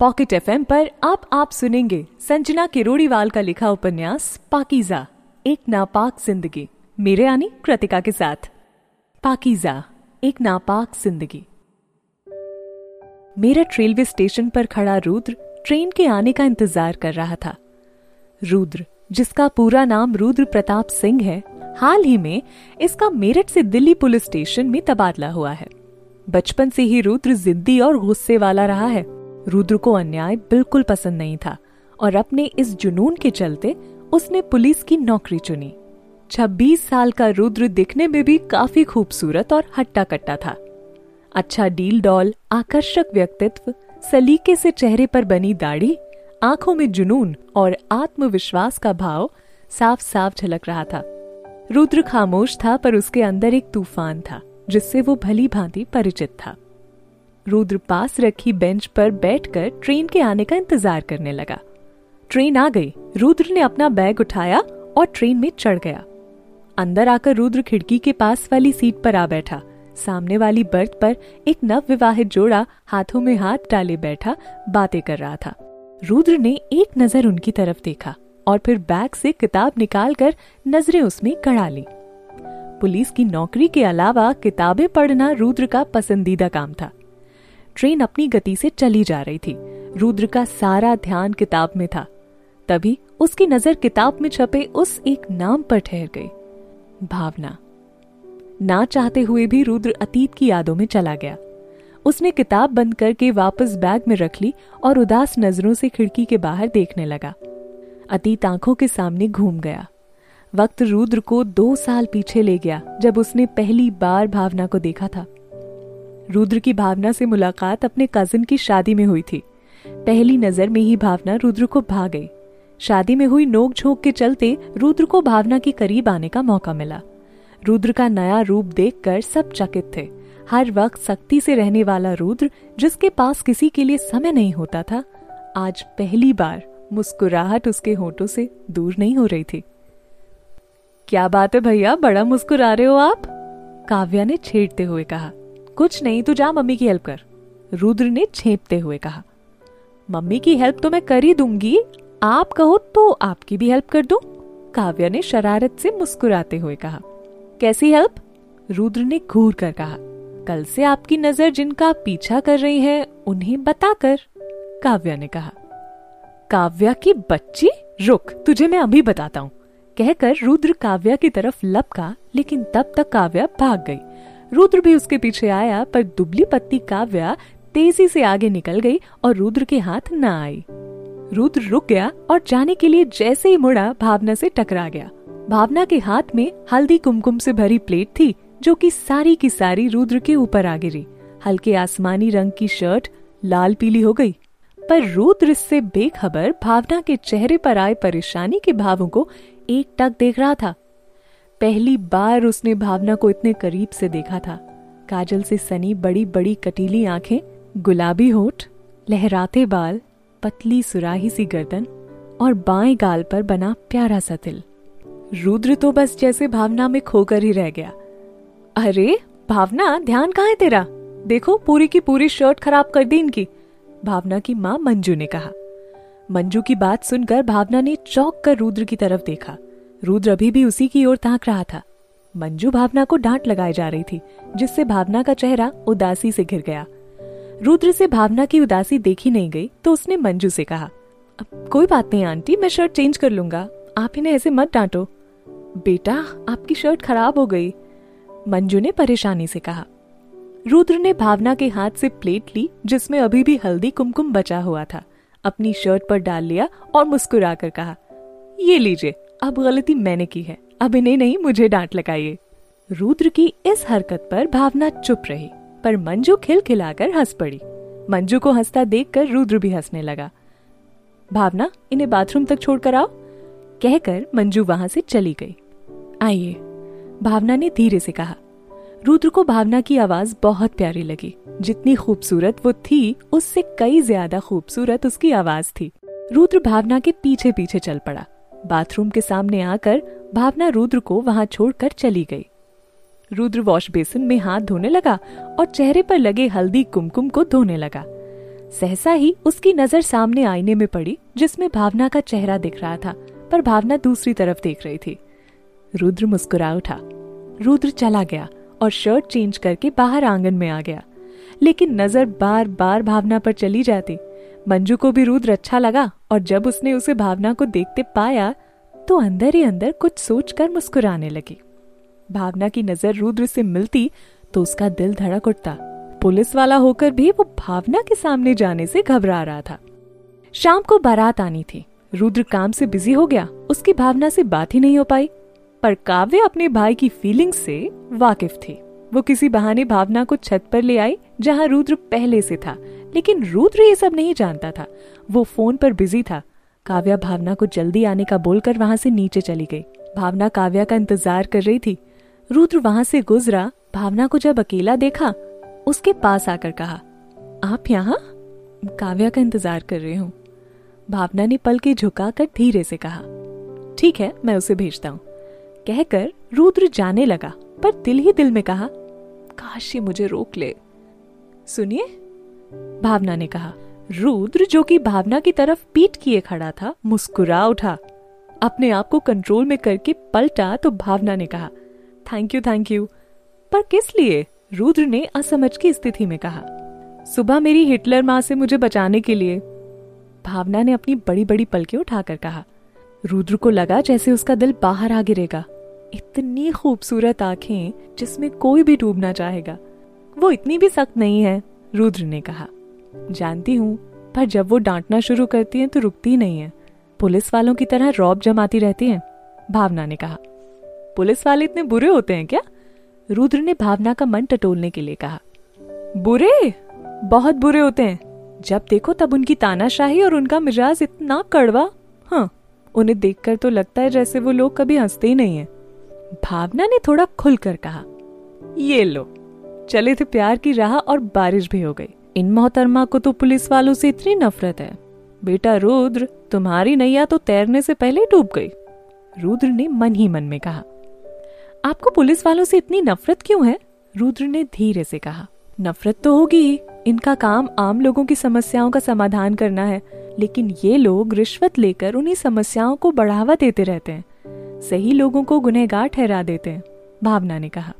Pocket FM पर आप आप सुनेंगे संजना किरोड़ीवाल का लिखा उपन्यास पाकीजा, एक नापाक ज़िंदगी। मेरे यानी कृतिका के साथ। पाकीजा, एक नापाक ज़िंदगी। मेरठ रेलवे स्टेशन पर खड़ा रुद्र ट्रेन के आने का इंतज़ार कर रहा था। रुद्र, जिसका पूरा नाम रुद्र प्रताप सिंह है, हाल ही में इसका मेरठ से दिल्ली पुलिस स्टेशन में तबादला हुआ है। बचपन से ही रुद्र जिद्दी और गुस्से वाला रहा है। रुद्र को अन्याय बिल्कुल पसंद नहीं था और अपने इस जुनून के चलते उसने पुलिस की नौकरी चुनी। 26 साल का रुद्र दिखने में भी काफ़ी खूबसूरत और हट्टा कट्टा था। अच्छा डील डॉल आकर्षक व्यक्तित्व, सलीके से चेहरे पर बनी दाढ़ी, आँखों में जुनून और आत्मविश्वास का भाव साफ़ साफ़ झलक रहा था। रुद्र खामोश था पर उसके अंदर एक तूफ़ान था, जिससे वो भली भांति परिचित था। रुद्र पास रखी बेंच पर बैठकर ट्रेन के आने का इंतज़ार करने लगा। ट्रेन आ गई। रुद्र ने अपना बैग उठाया और ट्रेन में चढ़ गया। अंदर आकर रुद्र खिड़की के पास वाली सीट पर आ बैठा। सामने वाली बर्थ पर एक नव विवाहित जोड़ा हाथों में हाथ डाले बैठा बातें कर रहा था। रुद्र ने एक नज़र उनकी तरफ़ देखा और फिर बैग से किताब निकालकर नज़रें उसमें कड़ा ली। पुलिस की नौकरी के अलावा किताबें पढ़ना रुद्र का पसंदीदा काम था। ट्रेन अपनी गति से चली जा रही थी। रुद्र का सारा ध्यान किताब में था। तभी उसकी नज़र किताब में छपे उस एक नाम पर ठहर गई। भावना। ना चाहते हुए भी रुद्र अतीत की यादों में चला गया। उसने किताब बंद करके वापस बैग में रख ली और उदास नज़रों से खिड़की के बाहर देखने लगा। अतीत आँखों के सामने घूम गया। वक्त रुद्र को दो साल पीछे ले गया जब उसने पहली बार भावना को देखा था। रुद्र की भावना से मुलाकात अपने कजिन की शादी में हुई थी। पहली नज़र में ही भावना रुद्र को भा गई। शादी में हुई नोक झोंक के चलते रुद्र को भावना के करीब आने का मौका मिला। रुद्र का नया रूप देखकर सब चकित थे। हर वक्त सख्ती से रहने वाला रुद्र, जिसके पास किसी के लिए समय नहीं होता था, आज पहली बार मुस्कुराहट उसके होठों से दूर नहीं हो रही थी। क्या बात है भैया, बड़ा मुस्कुरा रहे हो आप? काव्या ने छेड़ते हुए कहा। कुछ नहीं, तू जा मम्मी की हेल्प कर। रुद्र ने छेपते हुए कहा, मम्मी की हेल्प तो मैं कर ही दूँगी। आप कहो तो आपकी भी हेल्प कर दूँ। काव्या ने शरारत से मुस्कुराते हुए कहा, कैसी हेल्प रुद्र ने घूर कर कहा, कल से आपकी नज़र जिनका पीछा कर रही है, उन्हें बताकर। काव्या ने कहा, काव्या की बच्ची? रुक, तुझे मैं अभी बताता हूँ। कहकर रुद्र काव्या की तरफ़ लपका, लेकिन तब तक काव्या भाग गई। रुद्र भी उसके पीछे आया, पर दुबली पत्ती काव्या तेज़ी से आगे निकल गई और रुद्र के हाथ न आई। रुद्र रुक गया और जाने के लिए जैसे ही मुड़ा, भावना से टकरा गया। भावना के हाथ में हल्दी कुमकुम से भरी प्लेट थी, जो कि सारी की सारी रुद्र के ऊपर आ गिरी। हल्के आसमानी रंग की शर्ट लाल पीली हो गई। पर रुद्र से बेखबर भावना के चेहरे पर आए परेशानी के भावों को एक टक देख रहा था। पहली बार उसने भावना को इतने करीब से देखा था। काजल से सनी बड़ी बड़ी कटीली आँखें, गुलाबी होठ, लहराते बाल, पतली सुराही सी गर्दन और बाएँ गाल पर बना प्यारा सा तिल। रुद्र तो बस जैसे भावना में खोकर ही रह गया। अरे, भावना, ध्यान कहाँ है तेरा? देखो, पूरी की पूरी शर्ट खराब कर दी इनकी। भावना की माँ मंजू ने कहा। मंजू की बात सुनकर भावना ने चौक कर रुद्र की तरफ़ देखा। रुद्र अभी भी उसी की ओर ताक रहा था। मंजू भावना को डांट लगाई जा रही थी, जिससे भावना का चेहरा उदासी से घिर गया। रुद्र से भावना की उदासी देखी नहीं गई तो उसने मंजू से कहा कोई बात नहीं आंटी, मैं शर्ट चेंज कर लूँगा। आप इन्हें ऐसे मत डांटो। बेटा, आपकी शर्ट खराब हो गई। मंजू ने परेशानी से कहा। रुद्र ने भावना के हाथ से प्लेट ली, जिसमें अभी भी हल्दी कुमकुम बचा हुआ था। अपनी शर्ट पर डाल लिया और मुस्कुराकर कहा, ये लीजिए अब गलती मैंने की है। अब इन्हें नहीं, मुझे डांट लगाइए। रुद्र की इस हरकत पर भावना चुप रही, पर मंजू खिलखिलाकर हंस पड़ी। मंजू को हंसता देखकर रुद्र भी हंसने लगा। भावना, इन्हें बाथरूम तक छोड़कर आओ। कहकर मंजू वहाँ से चली गई। आइए, भावना ने धीरे से कहा। रुद्र को भावना की आवाज़ बहुत प्यारी लगी। जितनी खूबसूरत वो थी, उससे कई ज़्यादा खूबसूरत उसकी आवाज़ थी। रुद्र भावना के पीछे पीछे चल पड़ा। बाथरूम के सामने आकर भावना रुद्र को वहाँ छोड़कर चली गई। रुद्र वॉश बेसिन में हाथ धोने लगा और चेहरे पर लगे हल्दी कुमकुम को धोने लगा। सहसा ही उसकी नज़र सामने आईने में पड़ी, जिसमें भावना का चेहरा दिख रहा था, पर भावना दूसरी तरफ़ देख रही थी। रुद्र मुस्कुरा उठा। रुद्र चला गया और शर्ट चेंज करके बाहर आँगन में आ गया। लेकिन नज़र बार बार भावना पर चली जाती मंजू को भी रुद्र अच्छा लगा और जब उसने उसे भावना को देखते पाया तो अंदर ही अंदर कुछ सोचकर मुस्कुराने लगी। भावना की नज़र रुद्र से मिलती तो उसका दिल धड़क उठता। पुलिस वाला होकर भी वो भावना के सामने जाने से घबरा रहा था। शाम को बारात आनी थी। रुद्र काम से बिज़ी हो गया, उसकी भावना से बात ही नहीं हो पाई। पर काव्य अपने भाई की फीलिंग से वाकिफ थी। वो किसी बहाने भावना को छत पर ले आई, जहाँ रुद्र पहले से था। लेकिन रुद्र ये सब नहीं जानता था। वो फ़ोन पर बिज़ी था। काव्या भावना को जल्दी आने का बोलकर वहाँ से नीचे चली गई। भावना काव्या का इंतज़ार कर रही थी। रुद्र वहाँ से गुजरा। भावना को जब अकेला देखा, उसके पास आकर कहा, आप यहाँ? काव्या का इंतज़ार कर रही हूँ। भावना ने पल के झुकाकर धीरे से कहा, ठीक है, मैं उसे भेजता हूँ। कहकर रुद्र जाने लगा, पर दिल ही दिल में कहा, काश ये मुझे रोक ले। सुनिए। भावना ने कहा, रुद्र जो कि भावना की तरफ़ पीट किए खड़ा था, मुस्कुरा उठा, अपने आप को कंट्रोल में करके पलटा तो भावना ने कहा थैंक यू थैंक यू पर किस लिए? रुद्र ने असमझ की स्थिति में कहा, सुबह मेरी हिटलर माँ से मुझे बचाने के लिए। भावना ने अपनी बड़ी बड़ी पलके उठाकर कहा, रुद्र को लगा जैसे उसका दिल बाहर आ गिरेगा। इतनी खूबसूरत आँखें जिसमें कोई भी डूबना चाहेगा वो इतनी भी सख्त नहीं है। रुद्र ने कहा, जानती हूँ, पर जब वो डांटना शुरू करती हैं तो रुकती नहीं है। पुलिस वालों की तरह रौब जमाती रहती हैं, भावना ने कहा। पुलिस वाले इतने बुरे होते हैं क्या? रुद्र ने भावना का मन टटोलने के लिए कहा। बुरे? बहुत बुरे होते हैं। जब देखो तब उनकी तानाशाही और उनका मिजाज इतना कड़वा। हाँ उन्हें देखकर तो लगता है जैसे वो लोग कभी हँसते ही नहीं है। भावना ने थोड़ा खुलकर कहा, ये लो चले थे प्यार की राह और बारिश भी हो गई। इन मोहतरमा को तो पुलिस वालों से इतनी नफरत है। बेटा रुद्र, तुम्हारी नैया तो तैरने से पहले डूब गई। रुद्र ने मन ही मन में कहा, आपको पुलिस वालों से इतनी नफरत क्यों है? रुद्र ने धीरे से कहा, नफरत तो होगी। इनका काम आम लोगों की समस्याओं का समाधान करना है, लेकिन ये लोग रिश्वत लेकर उन्हीं समस्याओं को बढ़ावा देते रहते हैं। सही लोगों को गुनहगार ठहरा देते हैं, भावना ने कहा।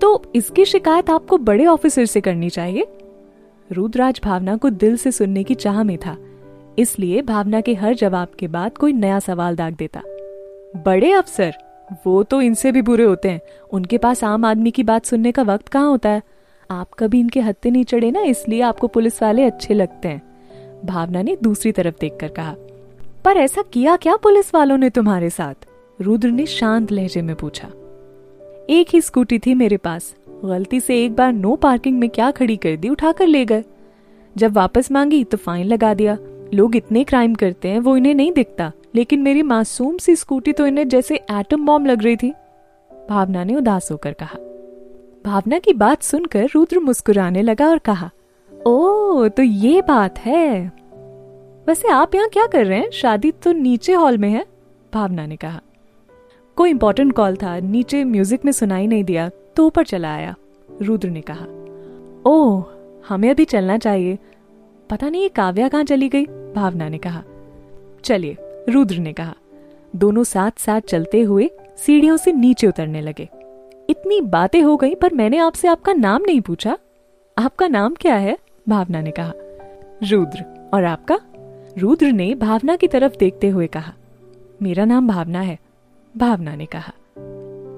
तो इसकी शिकायत आपको बड़े ऑफिसर से करनी चाहिए। रुद्राज भावना को दिल से सुनने की चाह में था, इसलिए भावना के हर जवाब के बाद कोई नया सवाल दाग देता। बड़े अफसर, वो तो इनसे भी बुरे होते हैं। उनके पास आम आदमी की बात सुनने का वक्त कहाँ होता है? आप कभी इनके हत्ते नहीं चढ़े ना, इसलिए आपको पुलिस वाले अच्छे लगते हैं, भावना ने दूसरी तरफ़ देखकर कहा। पर ऐसा किया क्या पुलिस वालों ने तुम्हारे साथ? रुद्र ने शांत लहजे में पूछा। एक ही स्कूटी थी मेरे पास। गलती से एक बार नो पार्किंग में क्या खड़ी कर दी, उठाकर ले गए। जब वापस मांगी तो फाइन लगा दिया। लोग इतने क्राइम करते हैं, वो इन्हें नहीं दिखता। लेकिन मेरी मासूम सी स्कूटी तो इन्हें जैसे एटम बॉम्ब लग रही थी। भावना ने उदास होकर कहा। भावना की बात सुनकर रुद्र मुस्कुराने लगा और कहा ओ तो ये बात है। वैसे आप यहाँ क्या कर रहे हैं? शादी तो नीचे हॉल में है, भावना ने कहा। कोई इंपॉर्टेंट कॉल था, नीचे म्यूज़िक में सुनाई नहीं दिया तो ऊपर चला आया। रुद्र ने कहा, ओह, हमें अभी चलना चाहिए। पता नहीं ये काव्या कहाँ चली गई? भावना ने कहा। चलिए, रुद्र ने कहा। दोनों साथ साथ चलते हुए सीढ़ियों से नीचे उतरने लगे। इतनी बातें हो गई, पर मैंने आपसे आपका नाम नहीं पूछा। आपका नाम क्या है? भावना ने कहा। रुद्र, और आपका? रुद्र ने भावना की तरफ़ देखते हुए कहा। मेरा नाम भावना है। भावना ने कहा।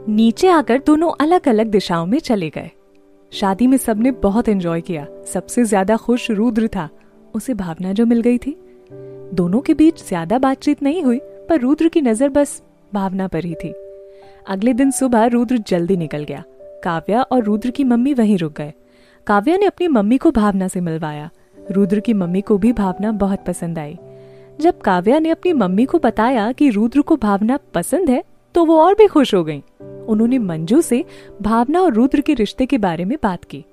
नीचे आकर दोनों अलग अलग दिशाओं में चले गए। शादी में सबने बहुत एंजॉय किया। सबसे ज़्यादा खुश रुद्र था। उसे भावना जो मिल गई थी। दोनों के बीच ज़्यादा बातचीत नहीं हुई, पर रुद्र की नज़र बस भावना पर ही थी। अगले दिन सुबह रुद्र जल्दी निकल गया। काव्या और रुद्र की मम्मी वहीं रुक गए। काव्या ने अपनी मम्मी को भावना से मिलवाया। रुद्र की मम्मी को भी भावना बहुत पसंद आई। जब काव्या ने अपनी मम्मी को बताया कि रुद्र को भावना पसंद है तो वो और भी खुश हो गईं। उन्होंने मंजू से भावना और रुद्र के रिश्ते के बारे में बात की।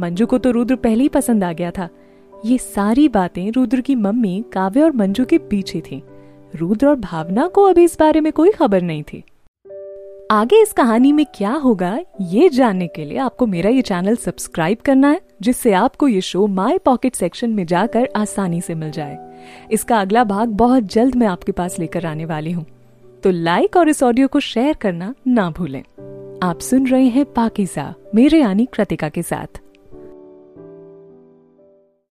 मंजू को तो रुद्र पहले ही पसंद आ गया था। ये सारी बातें रुद्र की मम्मी, काव्य और मंजू के पीछे थी। रुद्र और भावना को अभी इस बारे में कोई खबर नहीं थी। आगे इस कहानी में क्या होगा, ये जानने के लिए आपको मेरा ये चैनल सब्सक्राइब करना है। जिससे आपको ये शो माई पॉकेट सेक्शन में जाकर आसानी से मिल जाए। इसका अगला भाग बहुत जल्द मैं आपके पास लेकर आने वाली हूँ। तो लाइक और इस ऑडियो को शेयर करना ना भूलें। आप सुन रहे हैं पाकिजा, मेरे यानी कृतिका के साथ।